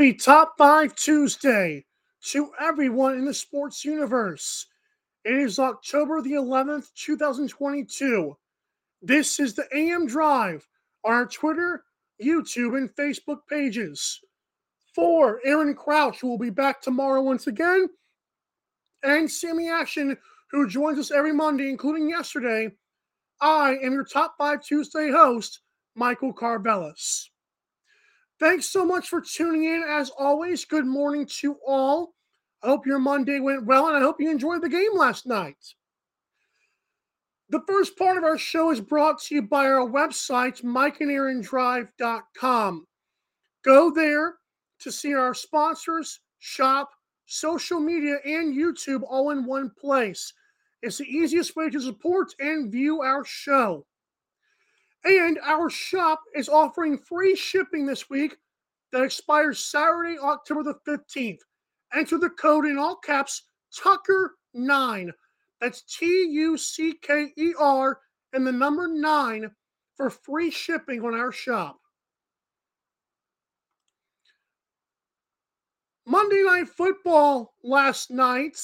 Happy Top 5 Tuesday to everyone in the sports universe. It is October the 11th, 2022. This is the AM Drive on our Twitter, YouTube, and Facebook pages. For Aaron Crouch, will be back tomorrow once again, and Sammy Action, who joins us every Monday, including yesterday, I am your Top 5 Tuesday host, Michael Carvelis. Thanks so much for tuning in. As always, good morning to all. I hope your Monday went well, and I hope you enjoyed the game last night. The first part of our show is brought to you by our website, mikeandaarondrive.com. Go there to see our sponsors, shop, social media, and YouTube all in one place. It's the easiest way to support and view our show. And our shop is offering free shipping this week that expires Saturday, October the 15th. Enter the code in all caps Tucker9. That's T U C K E R and the number 9 for free shipping on our shop. Monday Night Football last night,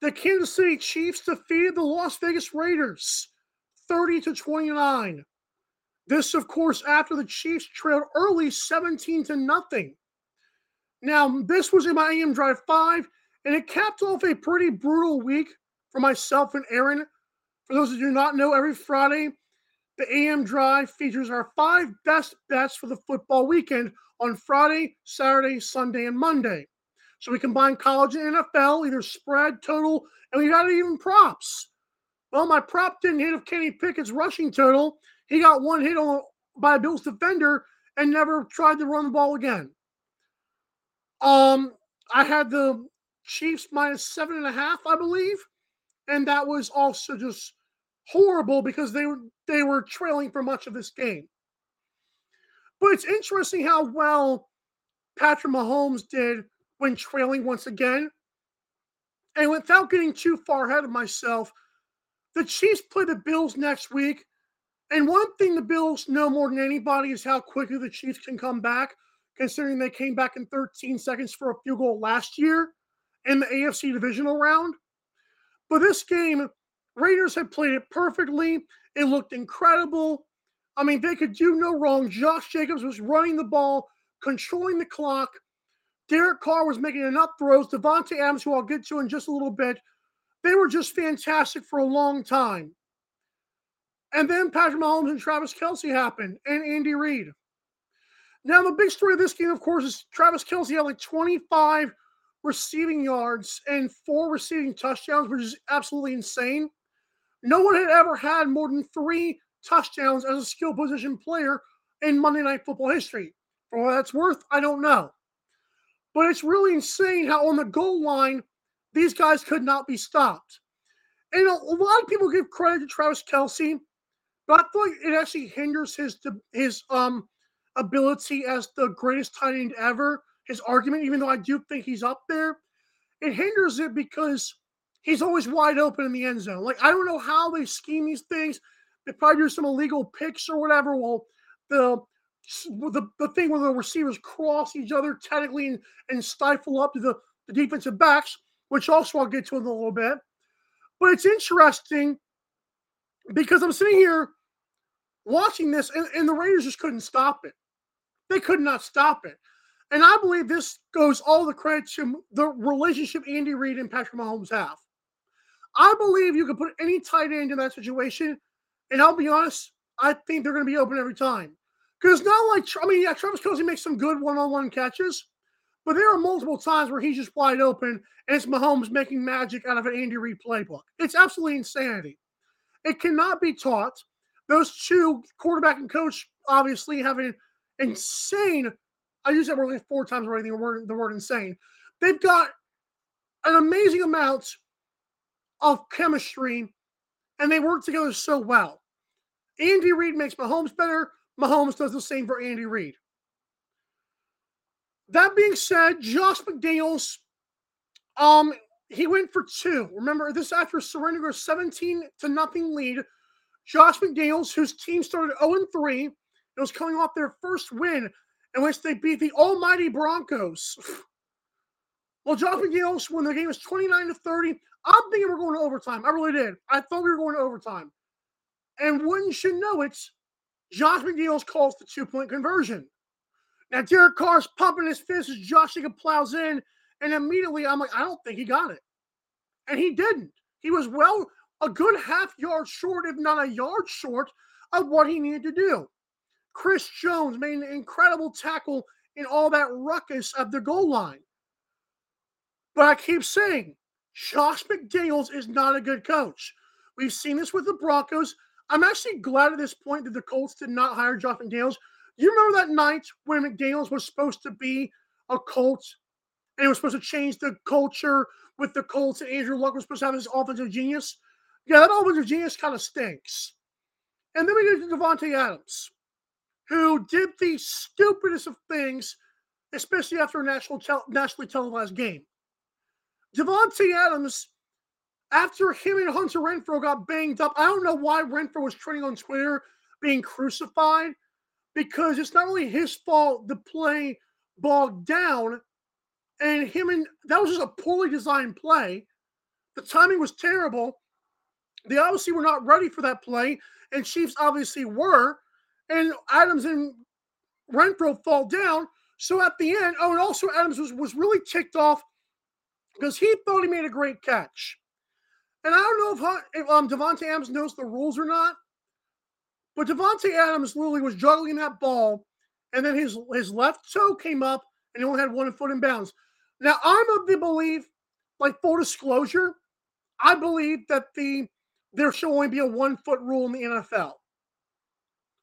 the Kansas City Chiefs defeated the Las Vegas Raiders 30 to 29. This, of course, after the Chiefs trailed early 17 to nothing. Now, this was in my AM Drive 5, and it capped off a pretty brutal week for myself and Aaron. For those who do not know, every Friday, the AM Drive features our five best bets for the football weekend on Friday, Saturday, Sunday, and Monday. So we combine college and NFL, either spread, total, and we got even props. Well, my prop didn't hit of Kenny Pickett's rushing total. He got one hit on by a Bills defender and never tried to run the ball again. Um, I had the Chiefs minus seven and a half, I believe, and that was also just horrible because they were they were trailing for much of this game. But it's interesting how well Patrick Mahomes did when trailing once again. And without getting too far ahead of myself, the Chiefs play the Bills next week. And one thing the Bills know more than anybody is how quickly the Chiefs can come back, considering they came back in 13 seconds for a field goal last year in the AFC divisional round. But this game, Raiders had played it perfectly. It looked incredible. I mean, they could do no wrong. Josh Jacobs was running the ball, controlling the clock. Derek Carr was making enough throws. Davante Adams, who I'll get to in just a little bit, they were just fantastic for a long time. And then Patrick Mahomes and Travis Kelce happened, and Andy Reid. Now, the big story of this game, of course, is Travis Kelce had like 25 receiving yards and four receiving touchdowns, which is absolutely insane. No one had ever had more than three touchdowns as a skill position player in Monday Night Football history. For what that's worth, I don't know. But it's really insane how on the goal line, these guys could not be stopped. And a, lot of people give credit to Travis Kelce, but I feel like it actually hinders his his um ability as the greatest tight end ever. His argument, even though I do think he's up there, it hinders it because he's always wide open in the end zone. Like I don't know how they scheme these things. They probably do some illegal picks or whatever. Well, the the, the thing where the receivers cross each other technically and, and stifle up to the, the defensive backs, which also I'll get to in a little bit. But it's interesting because I'm sitting here watching this, and, and the Raiders just couldn't stop it. They could not stop it. And I believe this goes all the credit to the relationship Andy Reid and Patrick Mahomes have. I believe you could put any tight end in that situation, and I'll be honest, I think they're going to be open every time. Because not like, I mean, yeah, Travis Kelce makes some good one on one catches, but there are multiple times where he's just wide open and it's Mahomes making magic out of an Andy Reid playbook. It's absolutely insanity. It cannot be taught. Those two, quarterback and coach, obviously have an insane. I use that word like four times already. The word, the word insane. They've got an amazing amount of chemistry, and they work together so well. Andy Reid makes Mahomes better. Mahomes does the same for Andy Reid. That being said, Josh McDaniels, um, he went for two. Remember, this after surrendering a 17 to nothing lead. Josh McDaniels, whose team started 0 3, it was coming off their first win in which they beat the almighty Broncos. well, Josh McDaniels, when the game was 29 to 30, I'm thinking we're going to overtime. I really did. I thought we were going to overtime. And wouldn't you know it, Josh McDaniels calls the two point conversion. Now, Derek Carr's pumping his fist as Josh Jacob plows in, and immediately I'm like, I don't think he got it. And he didn't. He was well a good half yard short, if not a yard short, of what he needed to do. Chris Jones made an incredible tackle in all that ruckus of the goal line. But I keep saying, Josh McDaniels is not a good coach. We've seen this with the Broncos. I'm actually glad at this point that the Colts did not hire Josh McDaniels. You remember that night when McDaniels was supposed to be a Colt and he was supposed to change the culture with the Colts and Andrew Luck was supposed to have his offensive genius? Yeah, that offensive genius kind of stinks. And then we get to Davante Adams, who did the stupidest of things, especially after a national nationally televised game. Davante Adams, after him and Hunter Renfrow got banged up, I don't know why Renfrow was trending on Twitter being crucified because it's not only his fault the play bogged down and him and that was just a poorly designed play. The timing was terrible. They obviously were not ready for that play, and Chiefs obviously were. And Adams and Renfrow fall down. So at the end, oh, and also Adams was, was really ticked off because he thought he made a great catch. And I don't know if, if um, Davante Adams knows the rules or not, but Davante Adams literally was juggling that ball, and then his his left toe came up, and he only had one foot in bounds. Now I'm of the belief, like full disclosure, I believe that the there should only be a one foot rule in the NFL.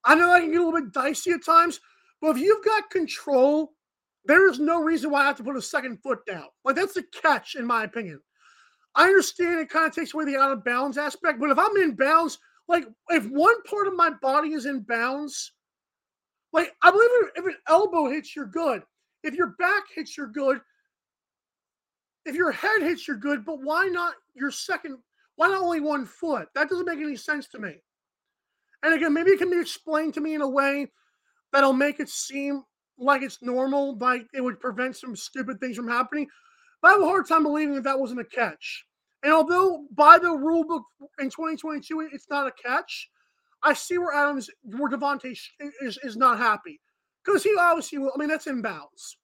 I know that can get a little bit dicey at times, but if you've got control, there is no reason why I have to put a second foot down. Like that's the catch, in my opinion. I understand it kind of takes away the out of bounds aspect, but if I'm in bounds, like if one part of my body is in bounds, like I believe if an elbow hits, you're good. If your back hits, you're good. If your head hits, you're good. But why not your second? Why not only one foot? That doesn't make any sense to me. And again, maybe it can be explained to me in a way that'll make it seem like it's normal, like it would prevent some stupid things from happening. But I have a hard time believing that that wasn't a catch. And although by the rule book in 2022 it's not a catch, I see where Adams, where Davante is, is not happy because he obviously will. I mean, that's inbounds.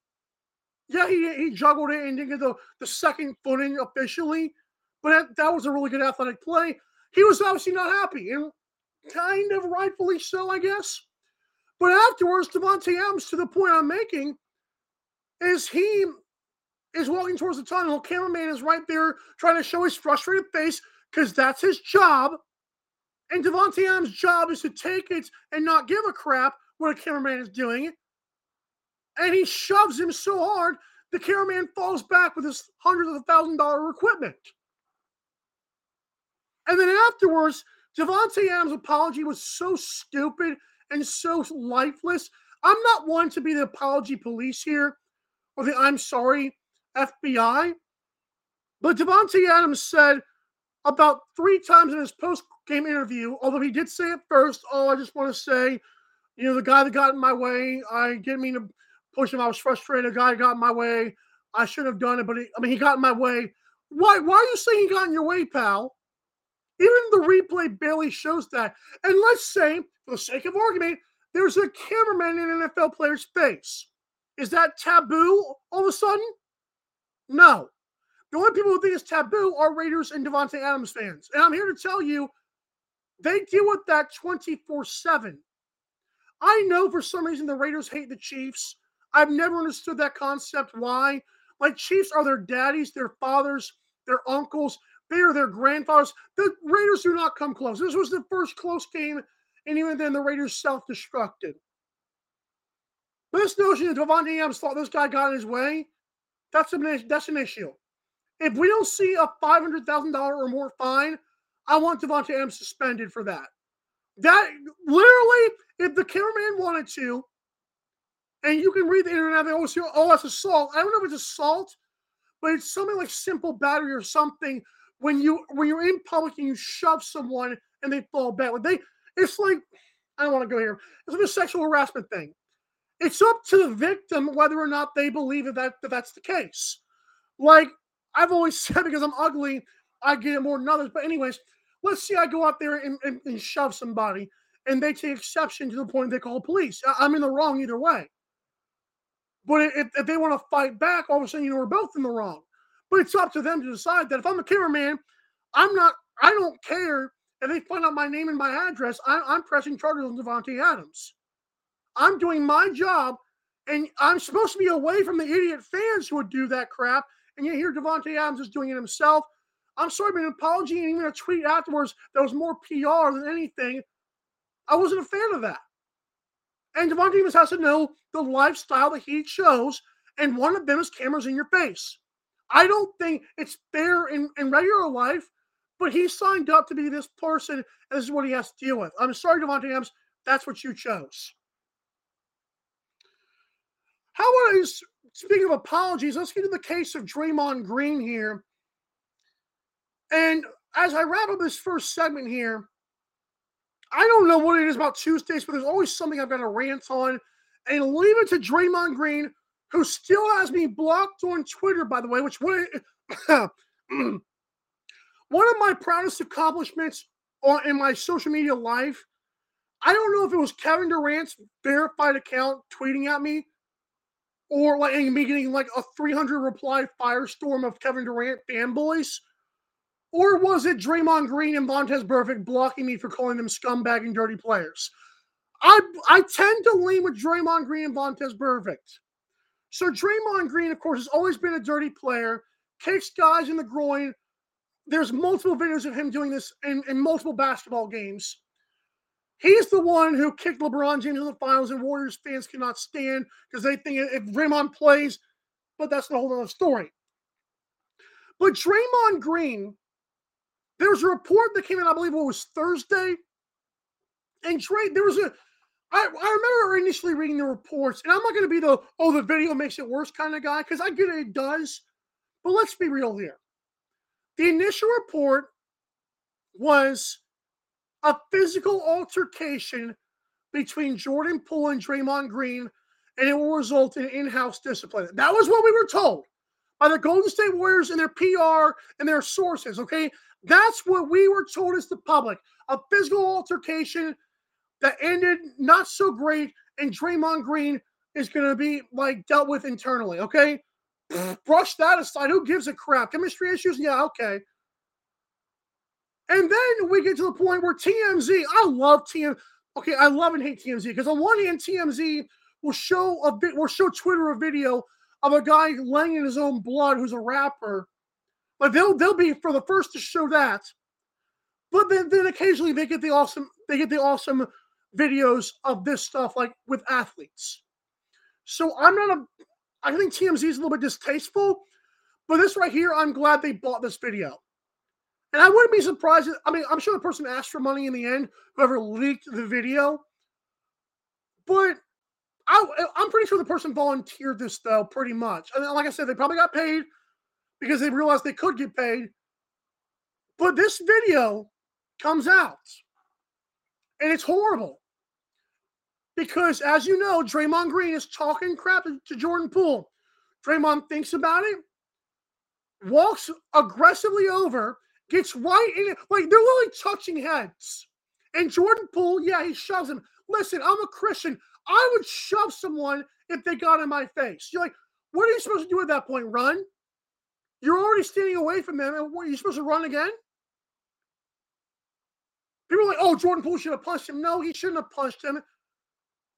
Yeah, he, he juggled it and didn't get the, the second footing officially, but that, that was a really good athletic play. He was obviously not happy, and kind of rightfully so, I guess. But afterwards, Davante Adams, to the point I'm making, is he is walking towards the tunnel. Cameraman is right there trying to show his frustrated face because that's his job. And Davante Adams' job is to take it and not give a crap what a cameraman is doing. And he shoves him so hard, the cameraman falls back with his hundreds of thousand dollar equipment. And then afterwards, Davante Adams' apology was so stupid and so lifeless. I'm not one to be the apology police here or the I'm sorry FBI. But Davante Adams said about three times in his post game interview, although he did say it first, oh, I just want to say, you know, the guy that got in my way, I didn't mean to push him. I was frustrated. The guy got in my way. I should have done it, but he, I mean, he got in my way. Why? Why are you saying he got in your way, pal? Even the replay barely shows that. And let's say, for the sake of argument, there's a cameraman in an NFL player's face. Is that taboo all of a sudden? No. The only people who think it's taboo are Raiders and Davante Adams fans. And I'm here to tell you, they deal with that 24 7. I know for some reason the Raiders hate the Chiefs. I've never understood that concept. Why? Like, Chiefs are their daddies, their fathers, their uncles. They are their grandfathers. The Raiders do not come close. This was the first close game, and even then, the Raiders self-destructed. This notion that Davante Adams thought this guy got in his way, that's an, that's an issue. If we don't see a $500,000 or more fine, I want Davante Adams suspended for that. That literally, if the cameraman wanted to, and you can read the internet, they always say, oh, that's assault. I don't know if it's assault, but it's something like simple battery or something when you when you're in public and you shove someone and they fall back. Like they it's like I don't want to go here. It's like a sexual harassment thing. It's up to the victim whether or not they believe that, that, that that's the case. Like I've always said, because I'm ugly, I get it more than others. But anyways, let's see I go out there and, and, and shove somebody and they take exception to the point they call police. I, I'm in the wrong either way. But if, if they want to fight back, all of a sudden, you know, we're both in the wrong. But it's up to them to decide that if I'm a cameraman, I'm not, I don't care if they find out my name and my address. I, I'm pressing charges on Davante Adams. I'm doing my job, and I'm supposed to be away from the idiot fans who would do that crap. And yet here Davante Adams is doing it himself. I'm sorry, but an apology and even a tweet afterwards that was more PR than anything. I wasn't a fan of that. And Davante Adams has to know the lifestyle that he chose, and one of them is cameras in your face. I don't think it's fair in, in regular life, but he signed up to be this person, and this is what he has to deal with. I'm sorry, Davante Adams, that's what you chose. How about I, speaking of apologies, let's get to the case of Draymond Green here. And as I wrap up this first segment here, I don't know what it is about Tuesdays, but there's always something I've got to rant on. And leave it to Draymond Green, who still has me blocked on Twitter, by the way, which one, one of my proudest accomplishments on, in my social media life. I don't know if it was Kevin Durant's verified account tweeting at me or like me getting like a 300 reply firestorm of Kevin Durant fanboys or was it Draymond Green and Vontaze Burfict blocking me for calling them scumbag and dirty players? I I tend to lean with Draymond Green and Vontaze Burfict. So Draymond Green, of course, has always been a dirty player, kicks guys in the groin. There's multiple videos of him doing this in, in multiple basketball games. He's the one who kicked LeBron James in the finals, and Warriors fans cannot stand because they think if Draymond plays, but that's a whole other story. But Draymond Green there was a report that came in, I believe it was Thursday. And Dre, there was a I, I remember initially reading the reports, and I'm not going to be the oh the video makes it worse kind of guy because I get it, it does, but let's be real here. The initial report was a physical altercation between Jordan Poole and Draymond Green, and it will result in in-house discipline. That was what we were told by the Golden State Warriors and their PR and their sources. Okay, that's what we were told as the public. A physical altercation that ended not so great, and Draymond Green is going to be like dealt with internally. Okay, brush that aside. Who gives a crap? Chemistry issues? Yeah, okay. And then we get to the point where TMZ. I love TMZ. Okay, I love and hate TMZ because on one hand, TMZ will show a bit, will show Twitter a video of a guy laying in his own blood who's a rapper But they'll they'll be for the first to show that. But then, then occasionally they get the awesome they get the awesome videos of this stuff like with athletes. So I'm not a I think TMZ is a little bit distasteful, but this right here, I'm glad they bought this video. And I wouldn't be surprised. I mean, I'm sure the person asked for money in the end, whoever leaked the video. But I am pretty sure the person volunteered this, though, pretty much. And like I said, they probably got paid because they realized they could get paid. But this video comes out and it's horrible because, as you know, Draymond Green is talking crap to Jordan Poole. Draymond thinks about it, walks aggressively over, gets right in it. Like they're really touching heads. And Jordan Poole, yeah, he shoves him. Listen, I'm a Christian. I would shove someone if they got in my face. You're like, what are you supposed to do at that point? Run? You're already standing away from them, and what, are you supposed to run again? People are like, oh, Jordan Poole should have punched him. No, he shouldn't have punched him.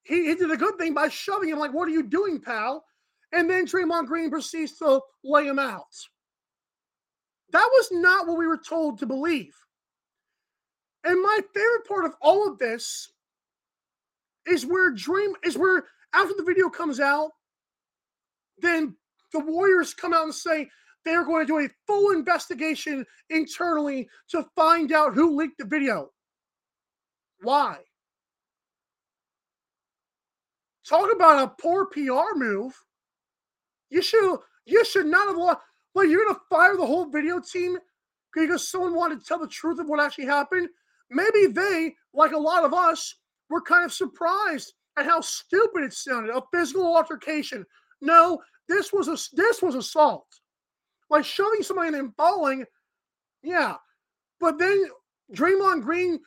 He, he did a good thing by shoving him, like, what are you doing, pal? And then Draymond Green proceeds to lay him out. That was not what we were told to believe. And my favorite part of all of this is where Dream is where after the video comes out, then the Warriors come out and say they're going to do a full investigation internally to find out who leaked the video. Why? Talk about a poor PR move. You should you should not have lost. Like you're gonna fire the whole video team because someone wanted to tell the truth of what actually happened. Maybe they, like a lot of us, were kind of surprised at how stupid it sounded. A physical altercation. No, this was a this was assault. Like shoving somebody and then falling. Yeah. But then Draymond Green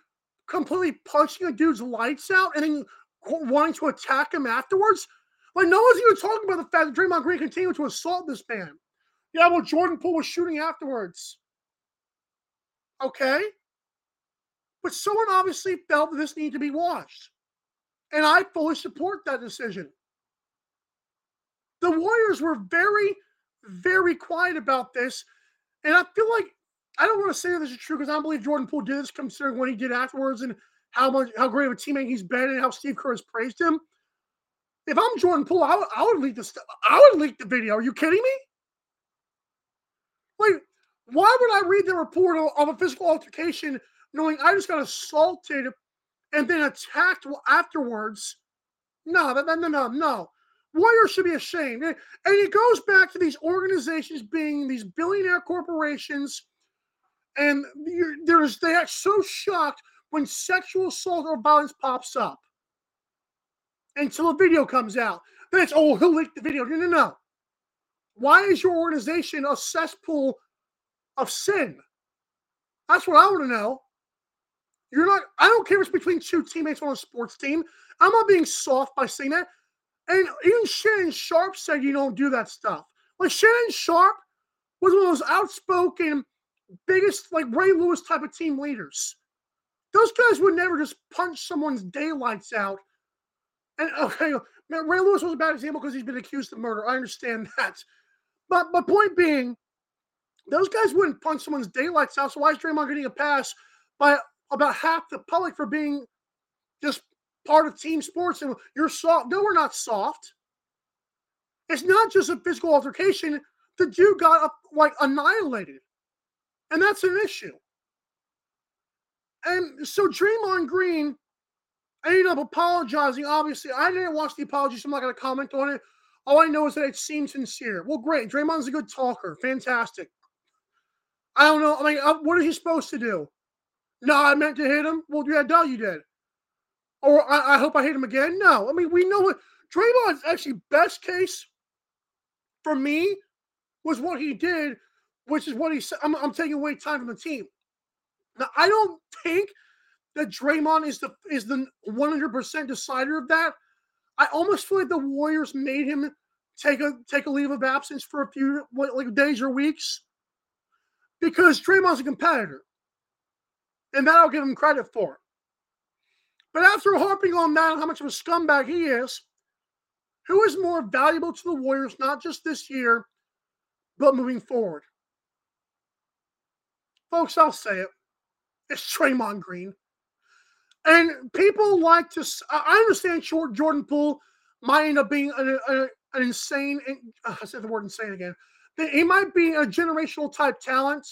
completely punching a dude's lights out and then wanting to attack him afterwards. Like no one's even talking about the fact that Draymond Green continued to assault this man. Yeah, well, Jordan Poole was shooting afterwards. Okay. But someone obviously felt that this needed to be watched. And I fully support that decision. The Warriors were very, very quiet about this. And I feel like I don't want to say that this is true because I believe Jordan Poole did this considering what he did afterwards and how much how great of a teammate he's been and how Steve Kerr has praised him. If I'm Jordan Poole, I would, I would leak the I would leak the video. Are you kidding me? Like, why would I read the report of, a physical altercation knowing I just got assaulted and then attacked afterwards? No, no, no, no, no. Warriors should be ashamed. And it goes back to these organizations being these billionaire corporations, and there's they act so shocked when sexual assault or violence pops up until a video comes out. Then it's oh he'll leak the video. No, no, no. Why is your organization a cesspool of sin? That's what I want to know. You're not, I don't care if it's between two teammates on a sports team. I'm not being soft by saying that. And even Shannon Sharpe said you don't do that stuff. Like Shannon Sharpe was one of those outspoken, biggest, like Ray Lewis type of team leaders. Those guys would never just punch someone's daylights out. And okay, Ray Lewis was a bad example because he's been accused of murder. I understand that. But my point being, those guys wouldn't punch someone's daylights out. So why is Draymond getting a pass by about half the public for being just part of team sports and you're soft? No, we're not soft. It's not just a physical altercation. The dude got like annihilated, and that's an issue. And so Draymond Green ended up apologizing. Obviously, I didn't watch the apology, so I'm not going to comment on it. All I know is that it seemed sincere. Well, great. Draymond's a good talker. Fantastic. I don't know. I mean, uh, what are you supposed to do? No, I meant to hit him. Well, yeah, duh, you did. Or I, I hope I hit him again. No, I mean, we know what Draymond's actually best case for me was what he did, which is what he said. I'm, I'm taking away time from the team. Now, I don't think that Draymond is the is the 100% decider of that. I almost feel like the Warriors made him take a take a leave of absence for a few like days or weeks because Draymond's a competitor, and that I'll give him credit for. But after harping on that, how much of a scumbag he is, who is more valuable to the Warriors, not just this year, but moving forward? Folks, I'll say it. It's Draymond Green. And people like to. I understand short Jordan Poole might end up being an, an, an insane. Uh, I said the word insane again. He might be a generational type talent.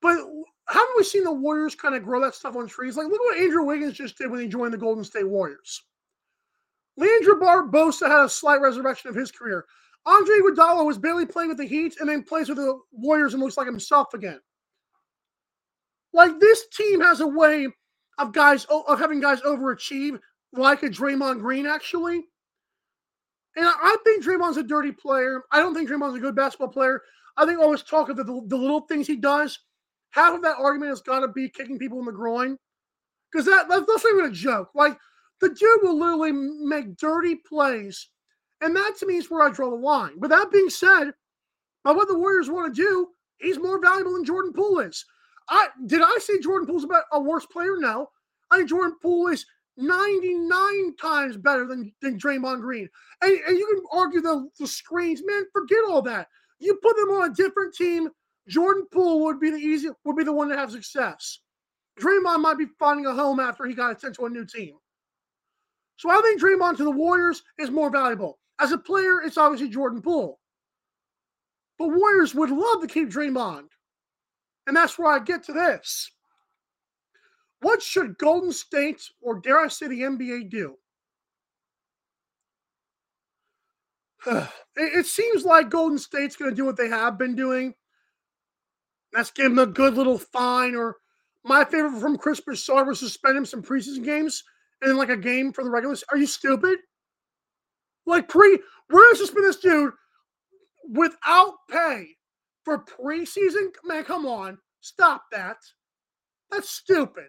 But haven't we seen the Warriors kind of grow that stuff on trees? Like, look what Andrew Wiggins just did when he joined the Golden State Warriors. Leandro Barbosa had a slight resurrection of his career. Andre Iguodala was barely playing with the Heat and then plays with the Warriors and looks like himself again. Like this team has a way of guys of having guys overachieve, like a Draymond Green actually. And I think Draymond's a dirty player. I don't think Draymond's a good basketball player. I think always talk of the, the little things he does. Half of that argument has got to be kicking people in the groin, because that, that that's not even a joke. Like the dude will literally make dirty plays, and that to me is where I draw the line. But that being said, by what the Warriors want to do, he's more valuable than Jordan Poole is. I did I say Jordan Poole's about a worse player? No. I think Jordan Poole is 99 times better than, than Draymond Green. And, and you can argue the, the screens, man, forget all that. You put them on a different team, Jordan Poole would be the easy would be the one to have success. Draymond might be finding a home after he got sent to a new team. So I think Draymond to the Warriors is more valuable. As a player, it's obviously Jordan Poole. But Warriors would love to keep Draymond. And that's where I get to this. What should Golden State, or dare I say the NBA, do? it, seems like Golden State's going to do what they have been doing. That's give him a good little fine, or my favorite from Chris Broussard was suspend him some preseason games and then like a game for the regular. Are you stupid? Like pre, we're gonna suspend this dude without pay for preseason. Man, come on, stop that. That's stupid.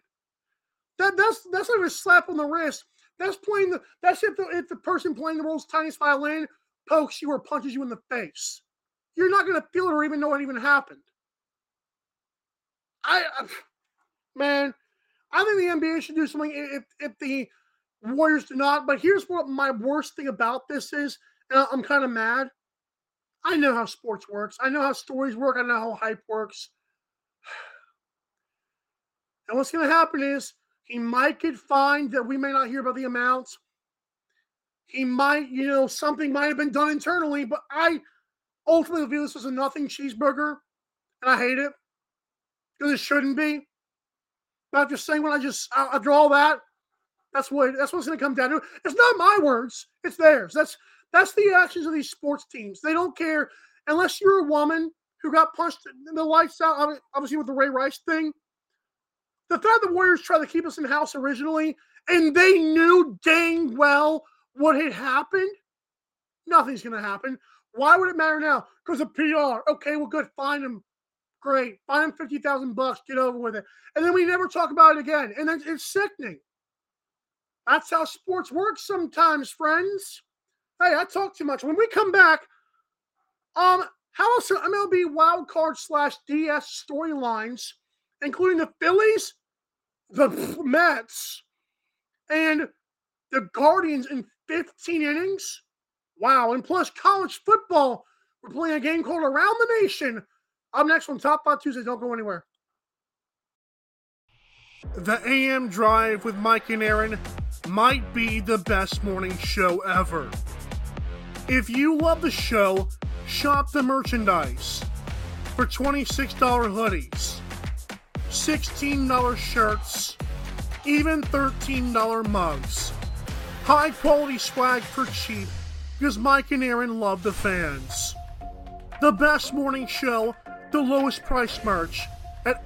That that's that's like a slap on the wrist. That's playing the that's if the if the person playing the world's tiniest violin pokes you or punches you in the face. You're not gonna feel it or even know what even happened. I, I man, I think the NBA should do something if if the Warriors do not. But here's what my worst thing about this is, and I'm kind of mad. I know how sports works. I know how stories work. I know how hype works. And what's going to happen is he might get fined that we may not hear about the amounts. He might, you know, something might have been done internally, but I ultimately view this as a nothing cheeseburger, and I hate it because it shouldn't be. But just saying when I just I, I draw that, that's what that's what's going to come down to. It's not my words; it's theirs. That's that's the actions of these sports teams. They don't care unless you're a woman who got punched in the lights out, obviously with the Ray Rice thing. The fact the Warriors tried to keep us in house originally, and they knew dang well what had happened, nothing's going to happen. Why would it matter now? Because of PR. Okay, well, good. Find him. Great. Find him 50,000 bucks. Get over with it. And then we never talk about it again. And it's sickening. That's how sports works sometimes, friends. Hey, I talk too much. When we come back, um, how else are MLB wildcard slash DS storylines, including the Phillies, the Mets, and the Guardians in 15 innings. Wow. And plus college football. We're playing a game called Around the Nation. Up next on Top 5 Tuesdays. Don't go anywhere. The AM Drive with Mike and Aaron might be the best morning show ever. If you love the show, shop the merchandise for $26 hoodies, $16 shirts, even $13 mugs. High quality swag for cheap because Mike and Aaron love the fans. The best morning show, the lowest price merch at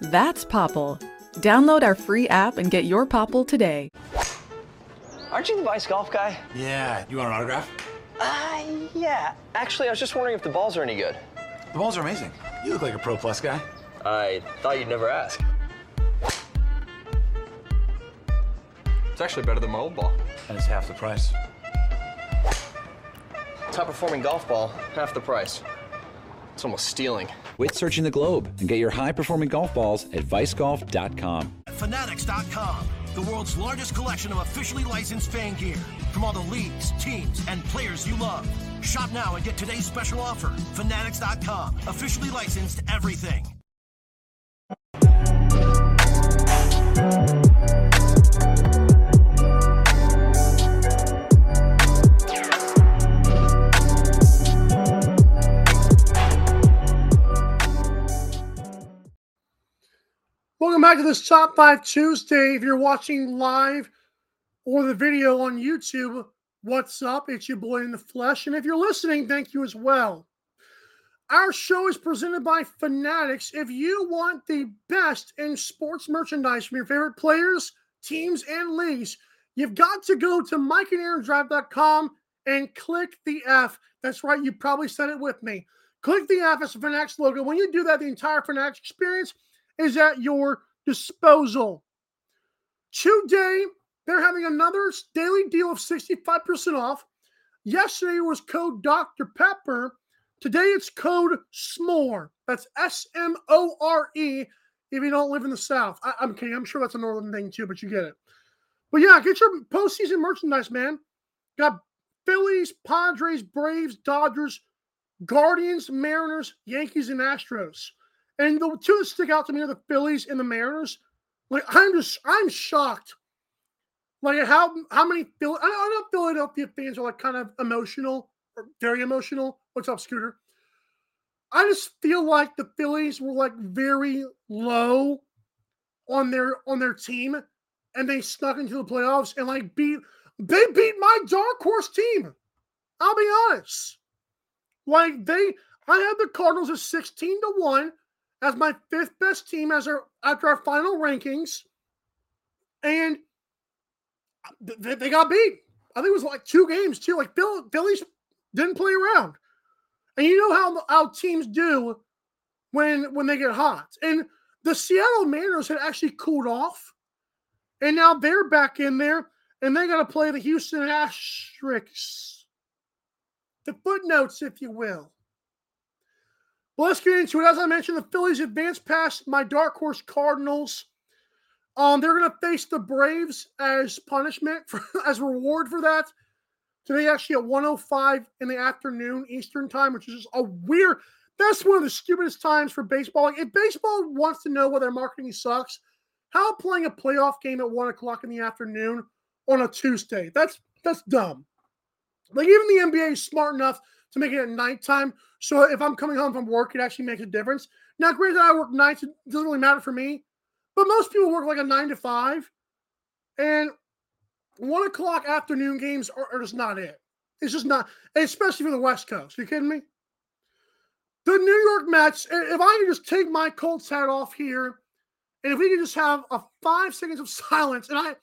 That's Popl. Download our free app and get your Popl today. Aren't you the Vice Golf guy? Yeah, you want an autograph? Uh, yeah. Actually, I was just wondering if the balls are any good. The balls are amazing. You look like a Pro Plus guy. I thought you'd never ask. It's actually better than my old ball. And it's half the price. Top performing golf ball, half the price. It's almost stealing. Quit searching the globe and get your high performing golf balls at vicegolf.com. Fanatics.com, the world's largest collection of officially licensed fan gear from all the leagues, teams, and players you love. Shop now and get today's special offer. Fanatics.com, officially licensed everything. Welcome back to this Top 5 Tuesday. If you're watching live or the video on YouTube, what's up? It's your boy in the flesh. And if you're listening, thank you as well. Our show is presented by Fanatics. If you want the best in sports merchandise from your favorite players, teams, and leagues, you've got to go to MikeandAaronDrive.com and click the F. That's right, you probably said it with me. Click the F as a Fanatics logo. When you do that, the entire Fanatics experience is at your disposal. Today, they're having another daily deal of 65% off. Yesterday was code Dr. Pepper. Today it's code SMORE. That's S M O R E if you don't live in the South. I, am kidding. I'm sure that's a northern thing too, but you get it. But yeah, get your postseason merchandise, man. Got Phillies, Padres, Braves, Dodgers, Guardians, Mariners, Yankees, and Astros. And the two that stick out to me are the Phillies and the Mariners. Like I'm just I'm shocked. Like how how many Phil I know Philadelphia fans are like kind of emotional or very emotional. What's up, Scooter? I just feel like the Phillies were like very low on their on their team, and they snuck into the playoffs and like beat they beat my dark horse team. I'll be honest. Like they, I had the Cardinals at sixteen to one as my fifth best team as our after our final rankings, and they, they got beat. I think it was like two games too. Like Bill, Phillies didn't play around, and you know how how teams do when when they get hot. And the Seattle Mariners had actually cooled off, and now they're back in there, and they got to play the Houston Asterisks, the footnotes, if you will. Well, let's get into it. As I mentioned, the Phillies advanced past my dark horse Cardinals. Um, they're going to face the Braves as punishment for, as reward for that. Today, actually at 105 in the afternoon Eastern time, which is just a weird. That's one of the stupidest times for baseball. Like, if baseball wants to know whether marketing sucks, how playing a playoff game at one o'clock in the afternoon on a Tuesday? That's that's dumb. Like even the NBA is smart enough to make it at nighttime. So if I'm coming home from work, it actually makes a difference. Now, granted, I work nights; it doesn't really matter for me. But most people work like a nine to five, and one o'clock afternoon games are, are just not it. It's just not, especially for the West Coast. Are you kidding me? The New York Mets. If I could just take my Colts hat off here, and if we could just have a five seconds of silence, and I,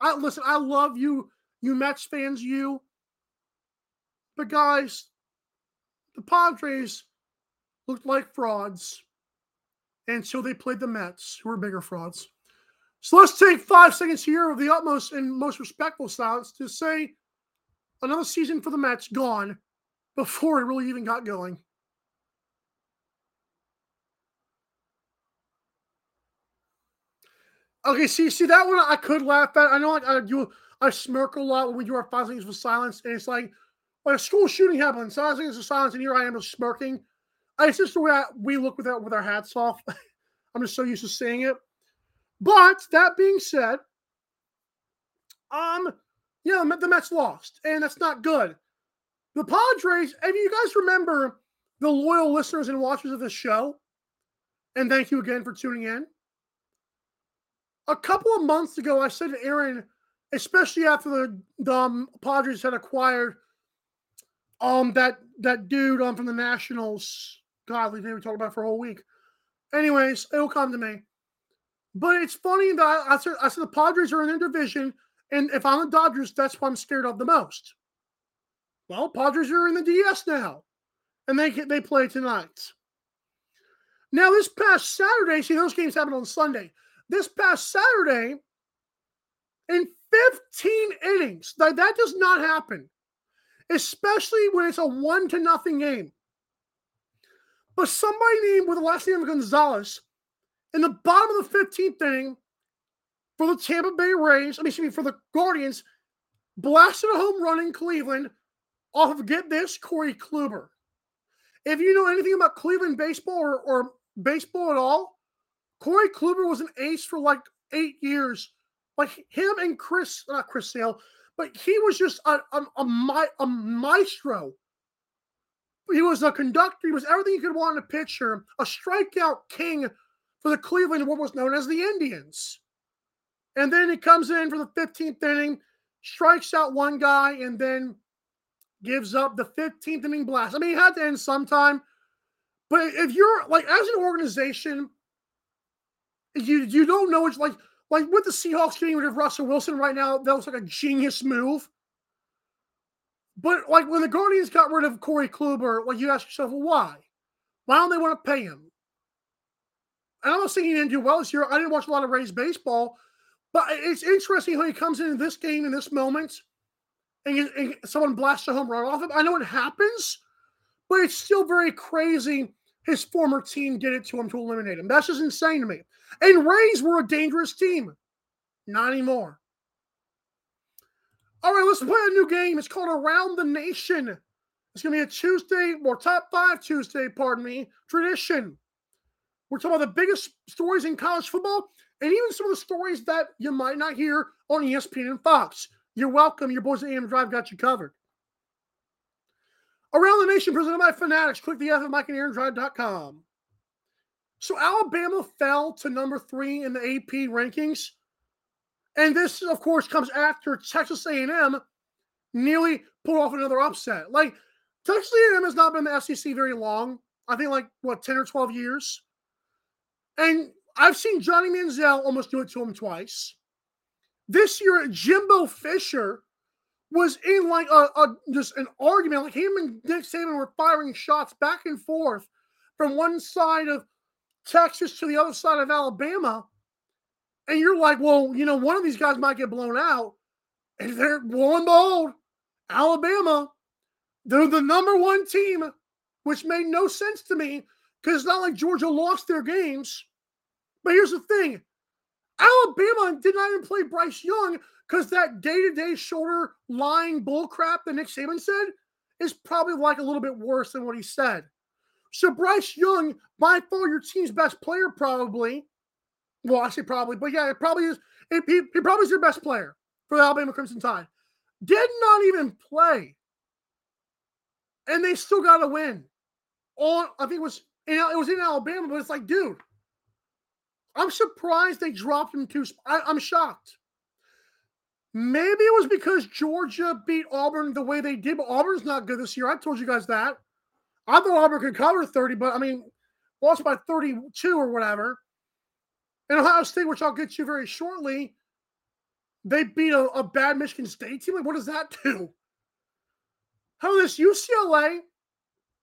I listen. I love you, you Mets fans, you. But guys, the Padres looked like frauds. And so they played the Mets, who were bigger frauds. So let's take five seconds here of the utmost and most respectful silence to say another season for the Mets gone before it really even got going. Okay, see, see that one I could laugh at. I know like I do I smirk a lot when we do our five seconds of silence, and it's like when a school shooting five seconds of silence, and here I am just smirking. It's just the way I, we look with our, with our hats off. I'm just so used to seeing it. But that being said, um, yeah, the Mets lost, and that's not good. The Padres, if you guys remember the loyal listeners and watchers of this show, and thank you again for tuning in. A couple of months ago, I said to Aaron, especially after the, the um, Padres had acquired um that that dude um from the Nationals God, never talked about for a whole week. Anyways, it'll come to me. But it's funny that I said, I said the Padres are in their division, and if I'm the Dodgers, that's what I'm scared of the most. Well, Padres are in the DS now, and they they play tonight. Now, this past Saturday, see those games happen on Sunday. This past Saturday, in 15 innings, that, that does not happen, especially when it's a one to nothing game. But somebody named with the last name of Gonzalez in the bottom of the 15th inning for the Tampa Bay Rays, I mean, excuse me, for the Guardians, blasted a home run in Cleveland off of, get this, Corey Kluber. If you know anything about Cleveland baseball or, or baseball at all, Corey Kluber was an ace for like eight years. Like him and Chris, not Chris Sale, but he was just a, a, a, a maestro he was a conductor. He was everything you could want in a pitcher, a strikeout king for the Cleveland, what was known as the Indians. And then he comes in for the 15th inning, strikes out one guy, and then gives up the 15th inning blast. I mean, it had to end sometime. But if you're like as an organization, you you don't know it's like like with the Seahawks getting rid of Russell Wilson right now, that was like a genius move. But like when the Guardians got rid of Corey Kluber, like you ask yourself, well, why? Why don't they want to pay him? And I'm not saying he didn't do well this year. I didn't watch a lot of Rays baseball, but it's interesting how he comes into this game in this moment and, and someone blasts a home run off him. I know it happens, but it's still very crazy his former team did it to him to eliminate him. That's just insane to me. And Rays were a dangerous team. Not anymore. All right, let's play a new game. It's called Around the Nation. It's going to be a Tuesday, or top five Tuesday, pardon me, tradition. We're talking about the biggest stories in college football and even some of the stories that you might not hear on ESPN and Fox. You're welcome. Your boys at AM Drive got you covered. Around the Nation presented by Fanatics. Click the F at MikeandAaronDrive.com. So Alabama fell to number three in the AP rankings. And this, of course, comes after Texas A&M nearly pulled off another upset. Like, Texas A&M has not been in the SEC very long. I think like, what, 10 or 12 years? And I've seen Johnny Manziel almost do it to him twice. This year, Jimbo Fisher was in like a, a, just an argument. Like him and Nick Saban were firing shots back and forth from one side of Texas to the other side of Alabama. And you're like, well, you know, one of these guys might get blown out. And they're lo and behold, Alabama, they're the number one team, which made no sense to me because it's not like Georgia lost their games. But here's the thing Alabama did not even play Bryce Young because that day to day shoulder lying bullcrap that Nick Saban said is probably like a little bit worse than what he said. So Bryce Young, by far your team's best player, probably. Well, I say probably, but yeah, it probably is. It, he, he probably is your best player for the Alabama Crimson Tide. Did not even play, and they still got a win. On I think it was it was in Alabama, but it's like, dude, I'm surprised they dropped him too. I, I'm shocked. Maybe it was because Georgia beat Auburn the way they did, but Auburn's not good this year. I told you guys that. I thought Auburn could cover 30, but I mean, lost by 32 or whatever. And Ohio State, which I'll get to very shortly, they beat a, a bad Michigan State team. Like, what does that do? How this UCLA,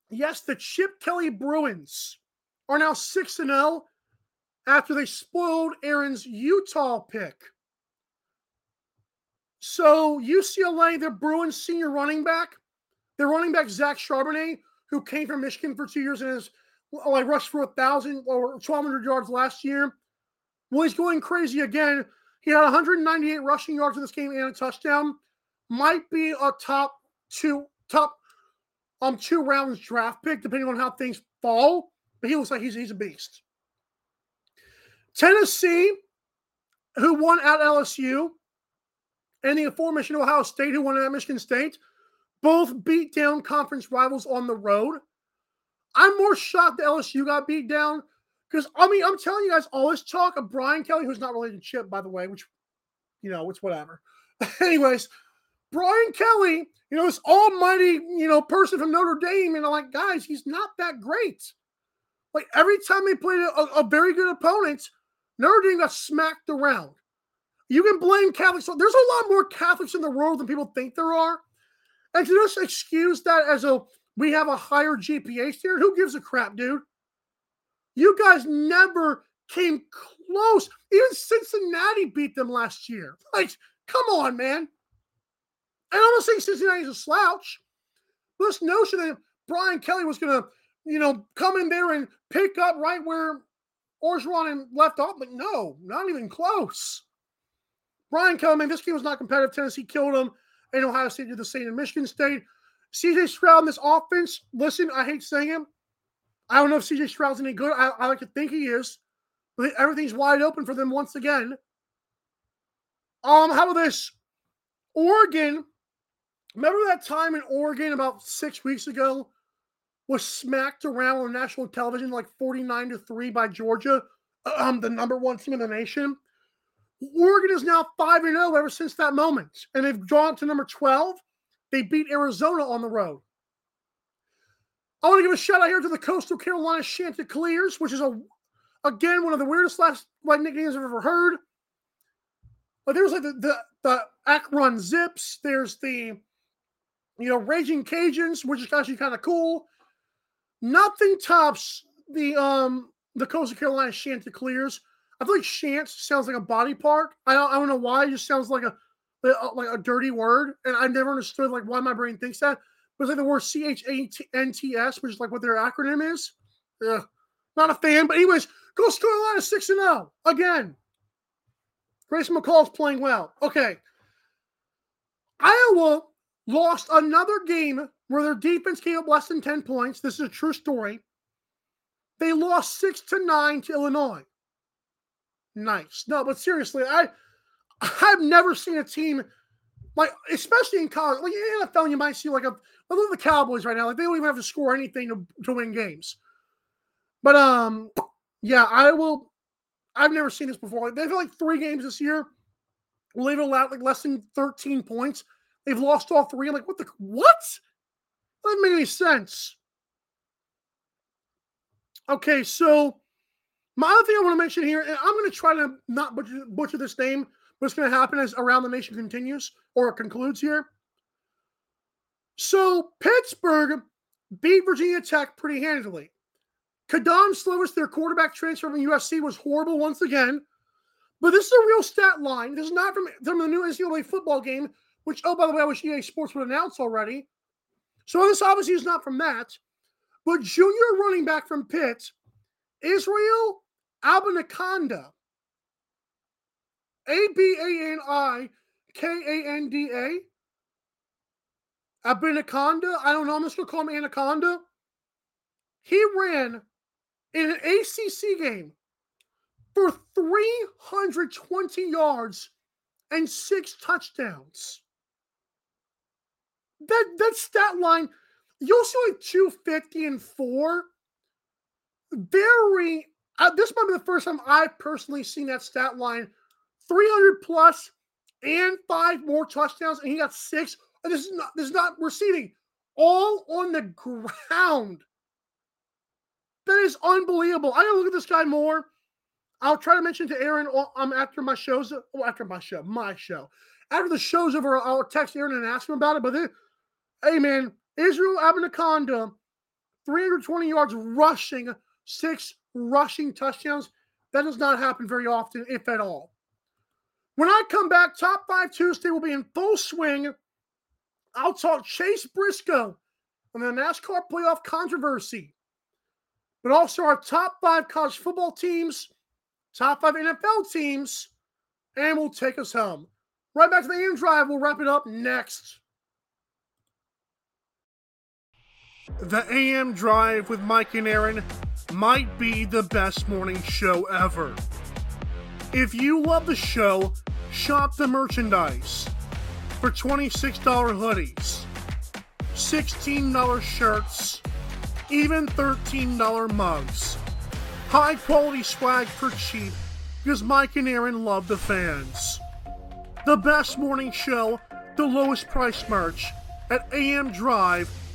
yes, the Chip Kelly Bruins are now 6 and 0 after they spoiled Aaron's Utah pick. So UCLA, Bruins senior running back, their running back Zach Charbonnet, who came from Michigan for two years and has like rushed for a thousand or 1,200 yards last year. Well, he's going crazy again. He had 198 rushing yards in this game and a touchdown. Might be a top two, top um two rounds draft pick, depending on how things fall. But he looks like he's he's a beast. Tennessee, who won at LSU, and the aforementioned Ohio State, who won at Michigan State, both beat down conference rivals on the road. I'm more shocked that LSU got beat down because, I mean, I'm telling you guys all this talk of Brian Kelly, who's not related to Chip, by the way, which, you know, it's whatever. Anyways, Brian Kelly, you know, this almighty, you know, person from Notre Dame, and I'm like, guys, he's not that great. Like every time they played a, a very good opponent, Notre Dame got smacked around. You can blame Catholics. There's a lot more Catholics in the world than people think there are. And to just excuse that as a we have a higher GPA standard, who gives a crap, dude? You guys never came close. Even Cincinnati beat them last year. Like, come on, man. And I'm not saying Cincinnati's a slouch. This notion that Brian Kelly was going to, you know, come in there and pick up right where Orgeron left off, but no, not even close. Brian Kelly, this game was not competitive. Tennessee killed him, and Ohio State did the same in Michigan State. CJ Stroud in this offense, listen, I hate saying him. I don't know if CJ Stroud's any good. I, I like to think he is. But everything's wide open for them once again. Um, how about this? Oregon. Remember that time in Oregon about six weeks ago was smacked around on national television like 49 to 3 by Georgia, um, the number one team in the nation. Oregon is now 5 and 0 ever since that moment, and they've drawn to number 12. They beat Arizona on the road. I want to give a shout out here to the Coastal Carolina Chanticleers, which is a again one of the weirdest last like nicknames I've ever heard. But there's like the the, the Akron Zips. There's the you know Raging Cajuns, which is actually kind of cool. nothing tops the um the Coastal Carolina Chanticleers. I feel like Shant sounds like a body part. I don't, I don't know why. It just sounds like a like uh, a dirty word, and I've never understood like why my brain thinks that. But it's like the word C H A N T S, which is like what their acronym is. Yeah, not a fan. But anyways, Coastal Carolina six and zero again. Grayson McCall's playing well. Okay. Iowa lost another game where their defense came up less than 10 points. This is a true story. They lost six to nine to Illinois. Nice. No, but seriously, I I've never seen a team like, especially in college, like in NFL, you might see like a I love the Cowboys right now. Like they don't even have to score anything to, to win games. But um, yeah, I will. I've never seen this before. Like, they've had like three games this year. They've allowed like less than 13 points. They've lost all three. I'm like, what the what? That doesn't make any sense. Okay, so my other thing I want to mention here, and I'm going to try to not butcher, butcher this name. What's going to happen as Around the Nation continues or concludes here. So Pittsburgh beat Virginia Tech pretty handily. Kedon Slovis, their quarterback transfer from USC, was horrible once again. But this is a real stat line. This is not from, from the new NCAA football game, which, oh, by the way, I wish EA Sports would announce already. So this obviously is not from that. But junior running back from Pitt, Israel Abanikanda, A B A N I K A N D A, Abinaconda. I don't know. I'm just going to call him Anaconda. He ran in an ACC game for 320 yards and six touchdowns. That that stat line, you'll see like 250 and four. Very, uh, this might be the first time I've personally seen that stat line 300 plus and five more touchdowns, and he got six. This is not, this is not receding, all on the ground. That is unbelievable. I gotta look at this guy more. I'll try to mention to Aaron um, after my shows, well, after my show, my show. After the show's over, I'll text Aaron and ask him about it. But then, hey, man, Israel Abinaconda, 320 yards rushing, six rushing touchdowns. That does not happen very often, if at all. When I come back, Top 5 Tuesday will be in full swing. I'll talk Chase Briscoe and the NASCAR playoff controversy, but also our top five college football teams top five NFL teams, and we'll take us home. Right back to the AM Drive. We'll wrap it up next. The AM Drive with Mike and Aaron might be the best morning show ever. If you love the show, shop the merchandise for $26 hoodies, $16 shirts, even $13 mugs. High quality swag for cheap because Mike and Aaron love the fans. The best morning show, the lowest price merch at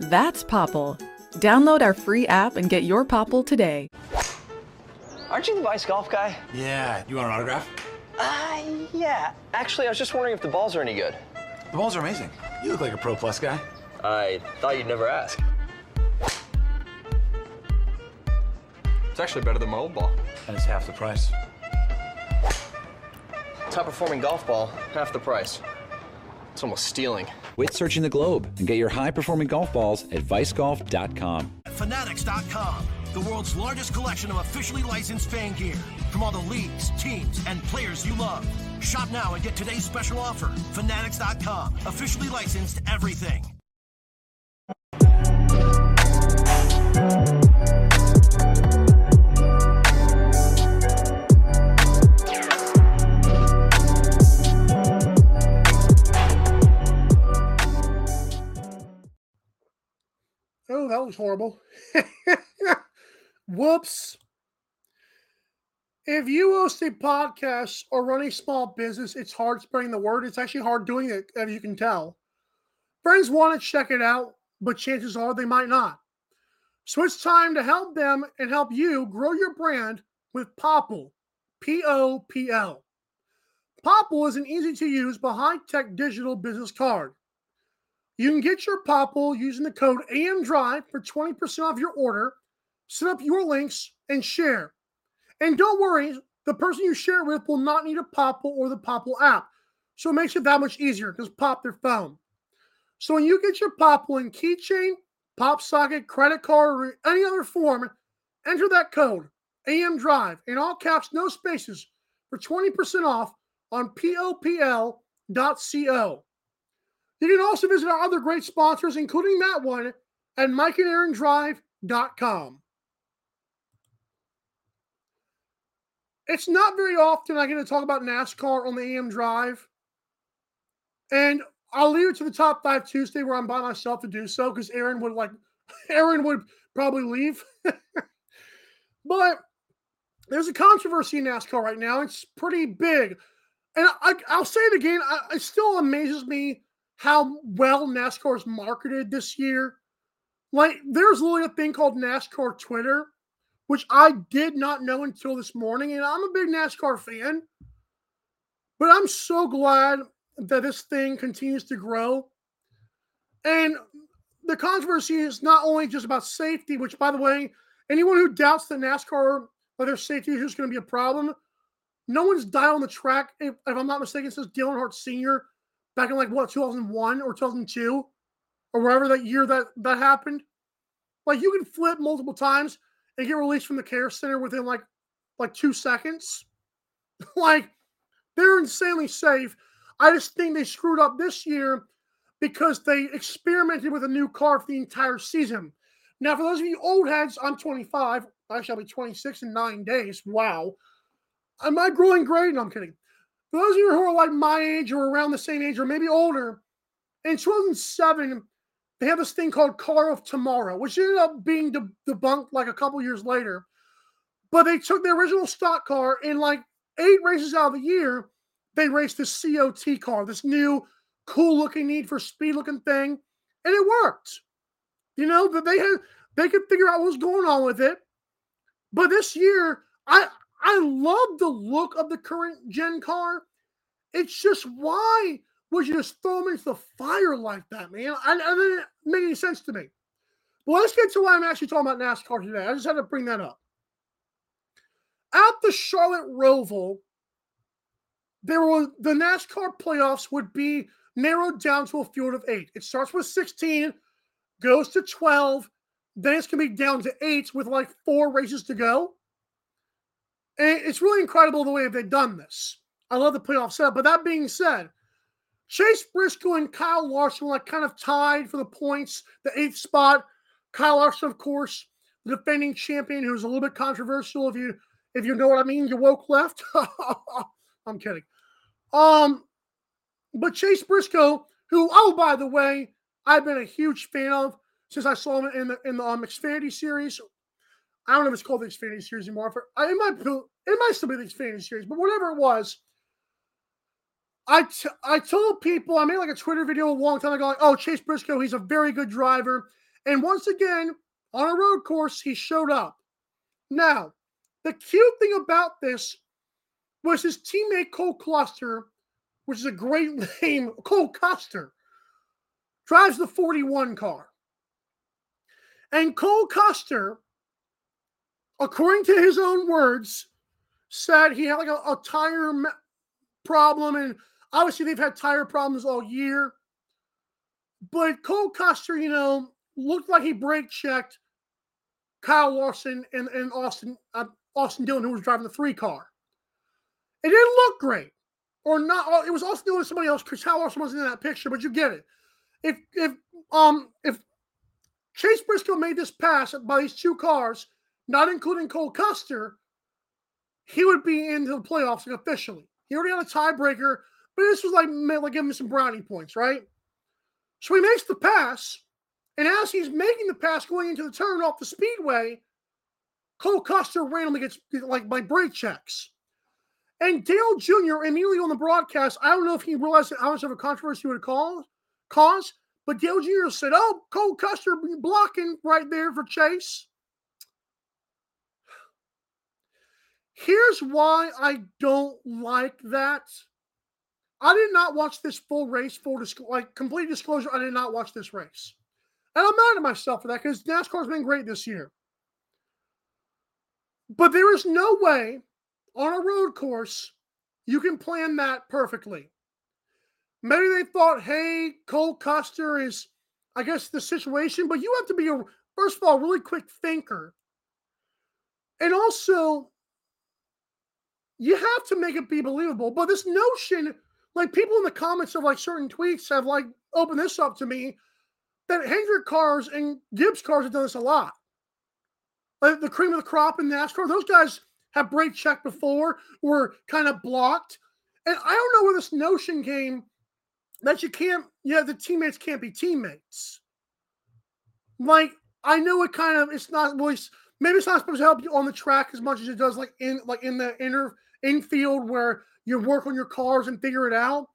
That's Popl. Download our free app and get your Popl today. Aren't you the Vice Golf guy? Yeah. You want an autograph? Uh, yeah. Actually, I was just wondering if the balls are any good. The balls are amazing. You look like a Pro Plus guy. I thought you'd never ask. It's actually better than my old ball. And it's half the price. Top performing golf ball, half the price. It's almost stealing. Quit searching the globe and get your high performing golf balls at vicegolf.com. Fanatics.com, the world's largest collection of officially licensed fan gear from all the leagues, teams, and players you love. Shop now and get today's special offer. Fanatics.com, officially licensed everything. That was horrible. Whoops. If you host a podcast or run a small business, it's hard spreading the word. It's actually hard doing it, as you can tell. Friends want to check it out, but chances are they might not. So it's time to help them and help you grow your brand with Popl, P O P L. Popl is an easy to use but high tech digital business card. You can get your Popl using the code AMDRIVE for 20% off your order. Set up your links and share. And don't worry, the person you share with will not need a Popl or the Popl app. So it makes it that much easier. Just pop their phone. So when you get your Popl in keychain, pop socket, credit card, or any other form, enter that code AM Drive in all caps, no spaces for 20% off on popl.co. You can also visit our other great sponsors, including that one, at mikeandaarondrive.com. It's not very often I get to talk about NASCAR on the AM Drive. And I'll leave it to the top five Tuesday where I'm by myself to do so because Aaron would like Aaron would probably leave. but there's a controversy in NASCAR right now. It's pretty big. And I, will say it again, I, it still amazes me how well NASCAR is marketed this year. Like, there's literally a thing called NASCAR Twitter, which I did not know until this morning. And I'm a big NASCAR fan. But I'm so glad that this thing continues to grow. And the controversy is not only just about safety, which, by the way, anyone who doubts that NASCAR or their safety is going to be a problem, no one's died on the track, if, if I'm not mistaken, since Dale Earnhardt Sr. back in like what, 2001 or 2002 or wherever that year that that happened. Like you can flip multiple times and get released from the care center within like like two seconds. like they're insanely safe. I just think they screwed up this year because they experimented with a new car for the entire season. Now, for those of you old heads, I'm 25. Actually, I'll be 26 in nine days. Wow. Am I growing great? No, I'm kidding. For those of you who are like my age or around the same age or maybe older, in 2007, they have this thing called Car of Tomorrow, which ended up being de- debunked like a couple years later. But they took the original stock car in like eight races out of the year they raced this COT car, this new cool looking Need for Speed looking thing, and it worked. You know that they had they could figure out what was going on with it. But this year, I I love the look of the current gen car. It's just why would you just throw them into the fire like that, man? I, I didn't make any sense to me. But let's get to why I'm actually talking about NASCAR today. I just had to bring that up. At the Charlotte Roval, there were the NASCAR playoffs would be narrowed down to a field of eight. It starts with 16, goes to 12, then it's to be down to eight with like four races to go. It's really incredible the way they've done this. I love the playoff setup. But that being said, Chase Briscoe and Kyle Larson like kind of tied for the points, the eighth spot. Kyle Larson, of course, the defending champion, who's a little bit controversial if you if you know what I mean. You woke left. I'm kidding. Um, but Chase Briscoe, who, oh, by the way, I've been a huge fan of since I saw him in the in the um, Xfinity series. I don't know if it's called the Xfinity series anymore. For, it might it might still be the Xfinity series, but whatever it was, I, t- I told people I made like a Twitter video a long time ago, like, oh Chase Briscoe, he's a very good driver, and once again on a road course he showed up. Now, the cute thing about this was his teammate Cole Custer, which is a great name. Cole Custer drives the 41 car. And Cole Custer, according to his own words, said he had like a, a tire problem. And obviously, they've had tire problems all year. But Cole Custer, you know, looked like he brake checked Kyle Larson and, and Austin uh, Austin Dillon, who was driving the three car. It didn't look great, or not. Oh, it was also doing somebody else. Chris Larson wasn't in that picture, but you get it. If if um if Chase Briscoe made this pass by these two cars, not including Cole Custer, he would be into the playoffs officially. He already had a tiebreaker, but this was like like giving him some brownie points, right? So he makes the pass, and as he's making the pass going into the turn off the speedway, Cole Custer randomly gets like my brake checks. And Dale Jr. immediately on the broadcast, I don't know if he realized how much of a controversy would cause, but Dale Jr. said, Oh, Cole Custer blocking right there for Chase. Here's why I don't like that. I did not watch this full race, full disc- like complete disclosure. I did not watch this race. And I'm mad at myself for that because NASCAR's been great this year. But there is no way on a road course you can plan that perfectly. Maybe they thought, hey, Cole Custer is, I guess, the situation, but you have to be a, first of all, really quick thinker. And also, you have to make it be believable. But this notion, like people in the comments of like certain tweets have like opened this up to me that Hendrick cars and Gibbs cars have done this a lot. Like the cream of the crop in NASCAR, those guys have brake checked before, were kind of blocked. And I don't know where this notion came that you can't, yeah, the teammates can't be teammates. Like, I know it kind of, it's not really, maybe it's not supposed to help you on the track as much as it does like in like in the inner infield where you work on your cars and figure it out.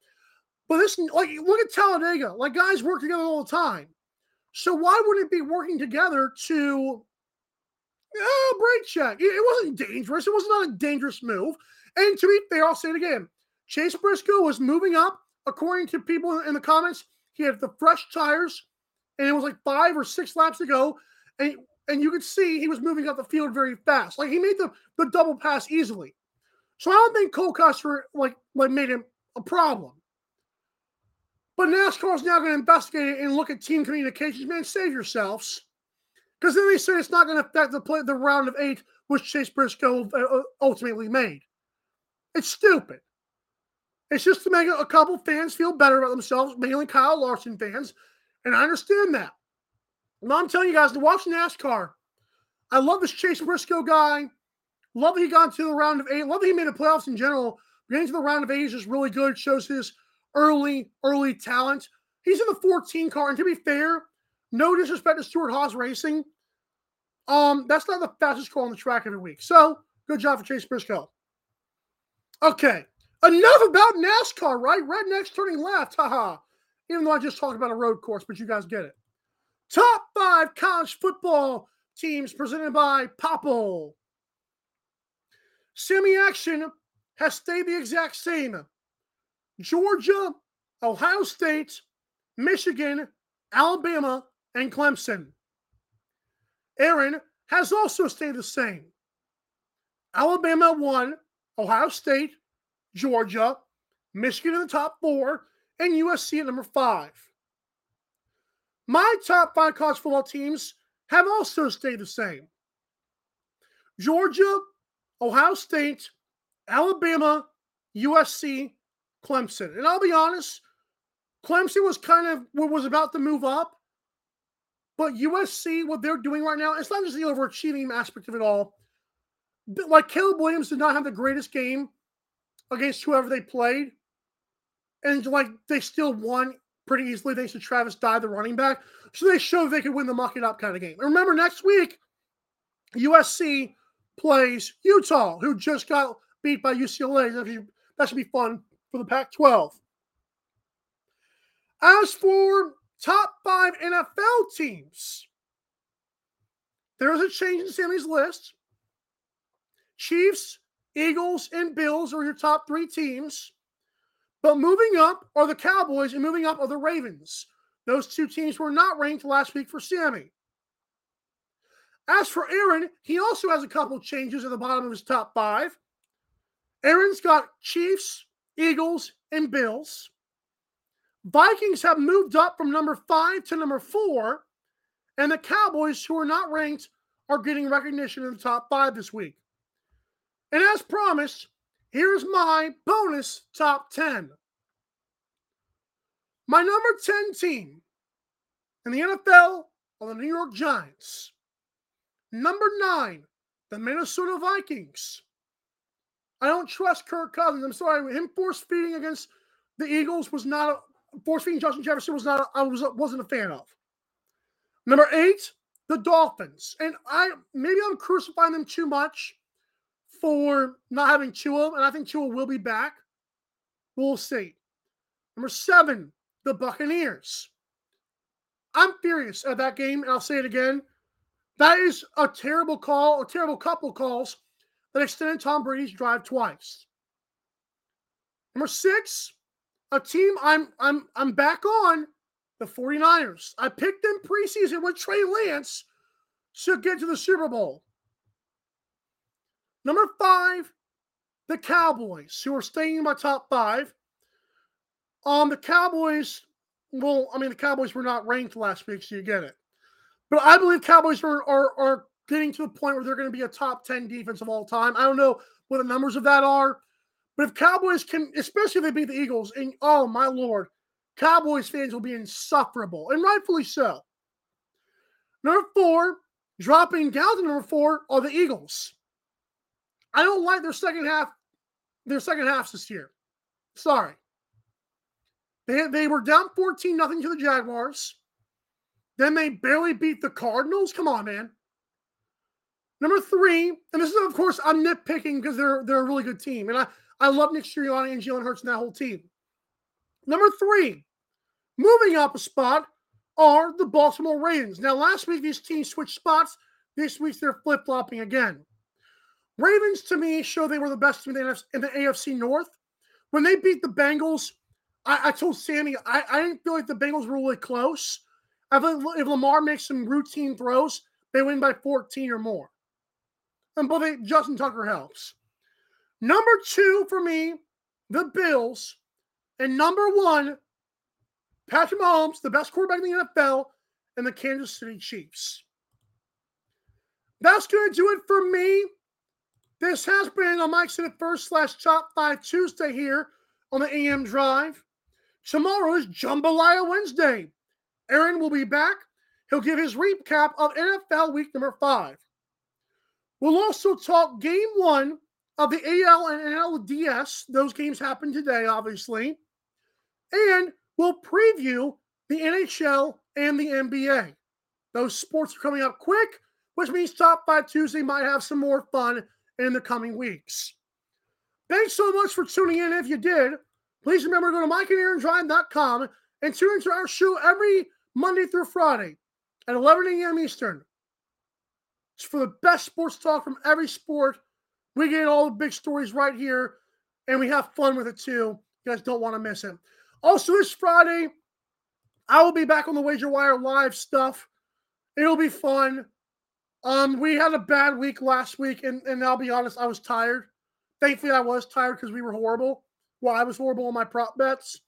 But this, like, look at Talladega. Like, guys work together all the time. So why wouldn't it be working together to oh, brake check? It, wasn't dangerous. It was not a dangerous move. And to be fair, I'll say it again. Chase Briscoe was moving up, according to people in the comments. He had the fresh tires, and it was like five or six laps to go. And, and you could see he was moving up the field very fast. Like he made the, the double pass easily. So I don't think Cole Custer like like made him a problem. But NASCAR is now going to investigate it and look at team communications. Man, save yourselves, because then they say it's not going to affect the play the round of eight, which Chase Briscoe uh, ultimately made. It's stupid. It's just to make a couple fans feel better about themselves, mainly Kyle Larson fans, and I understand that. And I'm telling you guys to watch NASCAR. I love this Chase Briscoe guy. Love that he got to the round of eight. Love that he made the playoffs in general. Getting to the round of eight is just really good. Shows his early, early talent. He's in the 14 car. And to be fair, no disrespect to Stewart-Haas Racing. Um, that's not the fastest car on the track every week. So good job for Chase Briscoe. Okay. Enough about NASCAR, right? Rednecks turning left. Haha. Even though I just talked about a road course, but you guys get it. Top five college football teams presented by Popl. Semi action has stayed the exact same. Georgia, Ohio State, Michigan, Alabama, and Clemson. Aaron has also stayed the same. Alabama won, Ohio State, Georgia, Michigan in the top four, and USC at number five. My top five college football teams have also stayed the same. Georgia, Ohio State, Alabama, USC, Clemson. And I'll be honest, Clemson was kind of what was about to move up. But USC, what they're doing right now, it's not just the overachieving aspect of it all. Like Caleb Williams did not have the greatest game against whoever they played. And like they still won pretty easily thanks to Travis Dye, the running back. So they showed they could win the muck it up kind of game. And remember, next week, USC plays Utah, who just got beat by UCLA. That should, that should be fun for the Pac 12. As for top five NFL teams, there is a change in Sammy's list. Chiefs, Eagles, and Bills are your top three teams. But moving up are the Cowboys and moving up are the Ravens. Those two teams were not ranked last week for Sammy. As for Aaron, he also has a couple changes at the bottom of his top five. Aaron's got Chiefs, Eagles, and Bills. Vikings have moved up from number five to number four, and the Cowboys, who are not ranked, are getting recognition in the top five this week. And as promised, here's my bonus top 10. My number 10 team in the NFL are the New York Giants. Number nine, the Minnesota Vikings. I don't trust Kirk Cousins. I'm sorry, him force feeding against the Eagles was not a force feeding Justin Jefferson was not a, I was wasn't a fan of. Number eight, the Dolphins. And I maybe I'm crucifying them too much for not having Tua, and I think Tua will be back. We'll see. Number seven, the Buccaneers. I'm furious at that game, and I'll say it again. That is a terrible call, a terrible couple calls that extended Tom Brady's drive twice. Number six, a team I'm I'm I'm back on, the 49ers. I picked them preseason with Trey Lance to get to the Super Bowl. Number five, the Cowboys, who are staying in my top five. Um, the Cowboys, well, I mean, the Cowboys were not ranked last week, so you get it. But I believe Cowboys are are, are getting to the point where they're going to be a top 10 defense of all time. I don't know what the numbers of that are, but if Cowboys can, especially if they beat the Eagles, and oh my lord, Cowboys fans will be insufferable, and rightfully so. Number four, dropping down to number four, are the Eagles. I don't like their second half, their second halves this year. Sorry. They, they were down 14 nothing to the Jaguars. Then they barely beat the Cardinals. Come on, man. Number three, and this is of course I'm nitpicking because they're they're a really good team, and I I love Nick Sirianni and Jalen Hurts and that whole team. Number three, moving up a spot are the Baltimore Ravens. Now, last week these teams switched spots. This week they're flip flopping again. Ravens to me show they were the best team in the, AFC North. When they beat the Bengals, I, I told Sammy I, I didn't feel like the Bengals were really close. If Lamar makes some routine throws, they win by 14 or more. And but they, eh, Justin Tucker helps. Number two for me, the Bills. And number one, Patrick Mahomes, the best quarterback in the NFL, and the Kansas City Chiefs. That's going to do it for me. This has been a Mike Senate First slash Top 5 Tuesday here on the AM Drive. Tomorrow is Jambalaya Wednesday. Aaron will be back. He'll give his recap of NFL week number five. We'll also talk game one of the AL and NLDS. Those games happen today, obviously. And we'll preview the NHL and the NBA. Those sports are coming up quick, which means Top 5 Tuesday might have some more fun in the coming weeks. Thanks so much for tuning in. If you did, please remember to go to mikeandaarondrive.com and tune into our show every Monday through Friday at 11 a.m. Eastern. It's for the best sports talk from every sport. We get all the big stories right here, and we have fun with it too. You guys don't want to miss it. Also, this Friday, I will be back on the Wager Wire live stuff. It'll be fun. Um, we had a bad week last week, and, and I'll be honest, I was tired. Thankfully, I was tired because we were horrible. Well, I was horrible on my prop bets.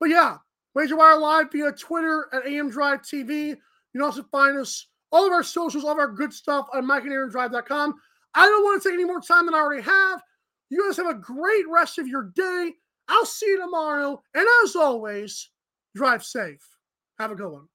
But yeah, Wager Wire Live via Twitter at AM Drive TV. You can also find us, all of our socials, all of our good stuff on MikeandAaronDrive.com. I don't want to take any more time than I already have. You guys have a great rest of your day. I'll see you tomorrow. And as always, drive safe. Have a good one.